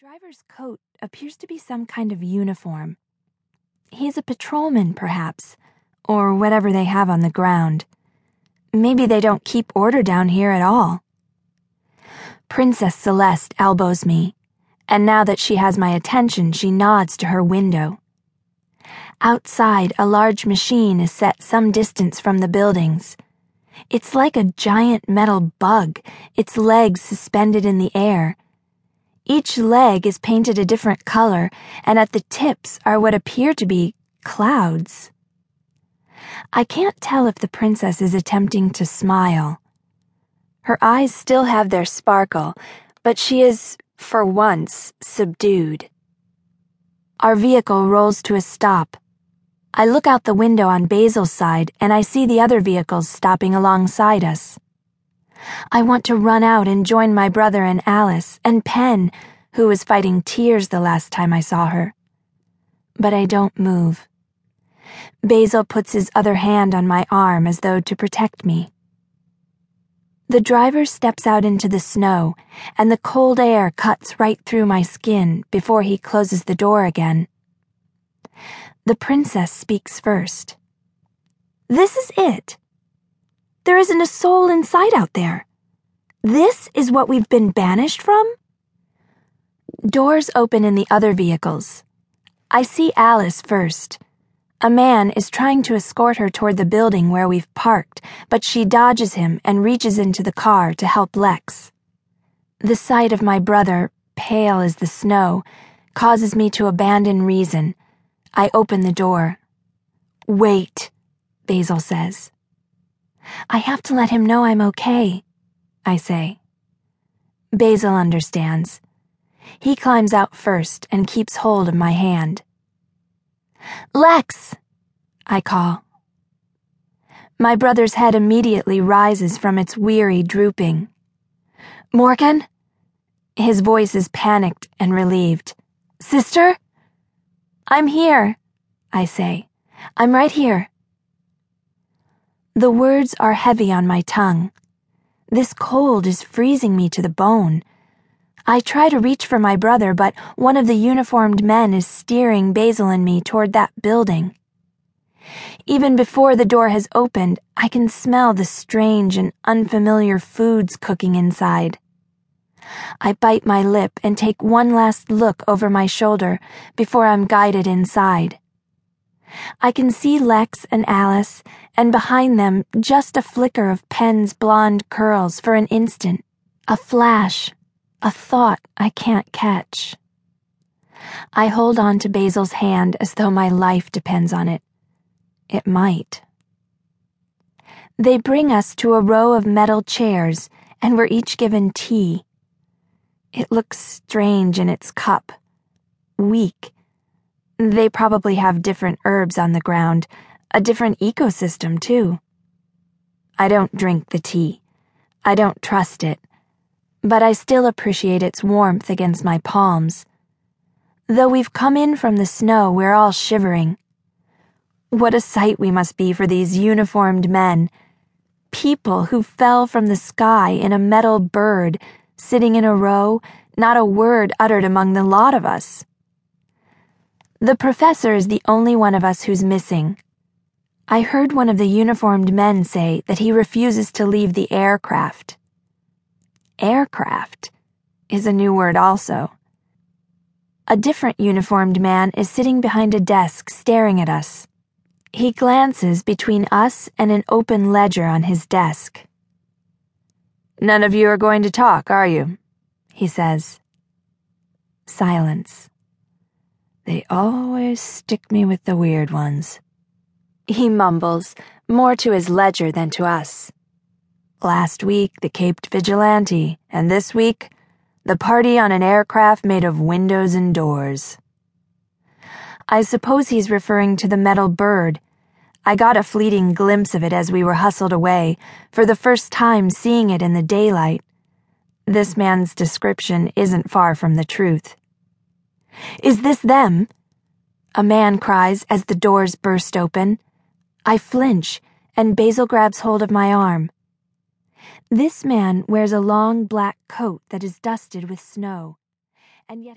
driver's coat appears to be some kind of uniform. He's a patrolman, perhaps, or whatever they have on the ground. Maybe they don't keep order down here at all. Princess Celeste elbows me, and now that she has my attention, she nods to her window. Outside, a large machine is set some distance from the buildings. It's like a giant metal bug, its legs suspended in the air each leg is painted a different color, and at the tips are what appear to be clouds. I can't tell if the princess is attempting to smile. Her eyes still have their sparkle, but she is, for once, subdued. Our vehicle rolls to a stop. I look out the window on Basil's side and I see the other vehicles stopping alongside us. I want to run out and join my brother and Alice and Pen, who was fighting tears the last time I saw her. But I don't move. Basil puts his other hand on my arm as though to protect me. The driver steps out into the snow, and the cold air cuts right through my skin before he closes the door again. The princess speaks first. This is it. There isn't a soul inside out there. This is what we've been banished from? Doors open in the other vehicles. I see Alice first. A man is trying to escort her toward the building where we've parked, but she dodges him and reaches into the car to help Lex. The sight of my brother, pale as the snow, causes me to abandon reason. I open the door. Wait, Basil says. I have to let him know I'm okay, I say. Basil understands. He climbs out first and keeps hold of my hand. Lex! I call. My brother's head immediately rises from its weary drooping. Morgan? His voice is panicked and relieved. Sister? I'm here, I say. I'm right here. The words are heavy on my tongue. This cold is freezing me to the bone. I try to reach for my brother, but one of the uniformed men is steering Basil and me toward that building. Even before the door has opened, I can smell the strange and unfamiliar foods cooking inside. I bite my lip and take one last look over my shoulder before I'm guided inside. I can see Lex and Alice, and behind them just a flicker of Pen's blonde curls for an instant, a flash, a thought I can't catch. I hold on to Basil's hand as though my life depends on it. It might. They bring us to a row of metal chairs, and we're each given tea. It looks strange in its cup, weak they probably have different herbs on the ground, a different ecosystem, too. I don't drink the tea. I don't trust it. But I still appreciate its warmth against my palms. Though we've come in from the snow, we're all shivering. What a sight we must be for these uniformed men. People who fell from the sky in a metal bird, sitting in a row, not a word uttered among the lot of us. The professor is the only one of us who's missing. I heard one of the uniformed men say that he refuses to leave the aircraft. Aircraft is a new word also. A different uniformed man is sitting behind a desk staring at us. He glances between us and an open ledger on his desk. None of you are going to talk, are you? He says. Silence. They always stick me with the weird ones. He mumbles, more to his ledger than to us. Last week, the Caped Vigilante, and this week, the party on an aircraft made of windows and doors. I suppose he's referring to the metal bird. I got a fleeting glimpse of it as we were hustled away, for the first time seeing it in the daylight. This man's description isn't far from the truth. Is this them? A man cries as the doors burst open. I flinch, and Basil grabs hold of my arm. This man wears a long black coat that is dusted with snow, and yet his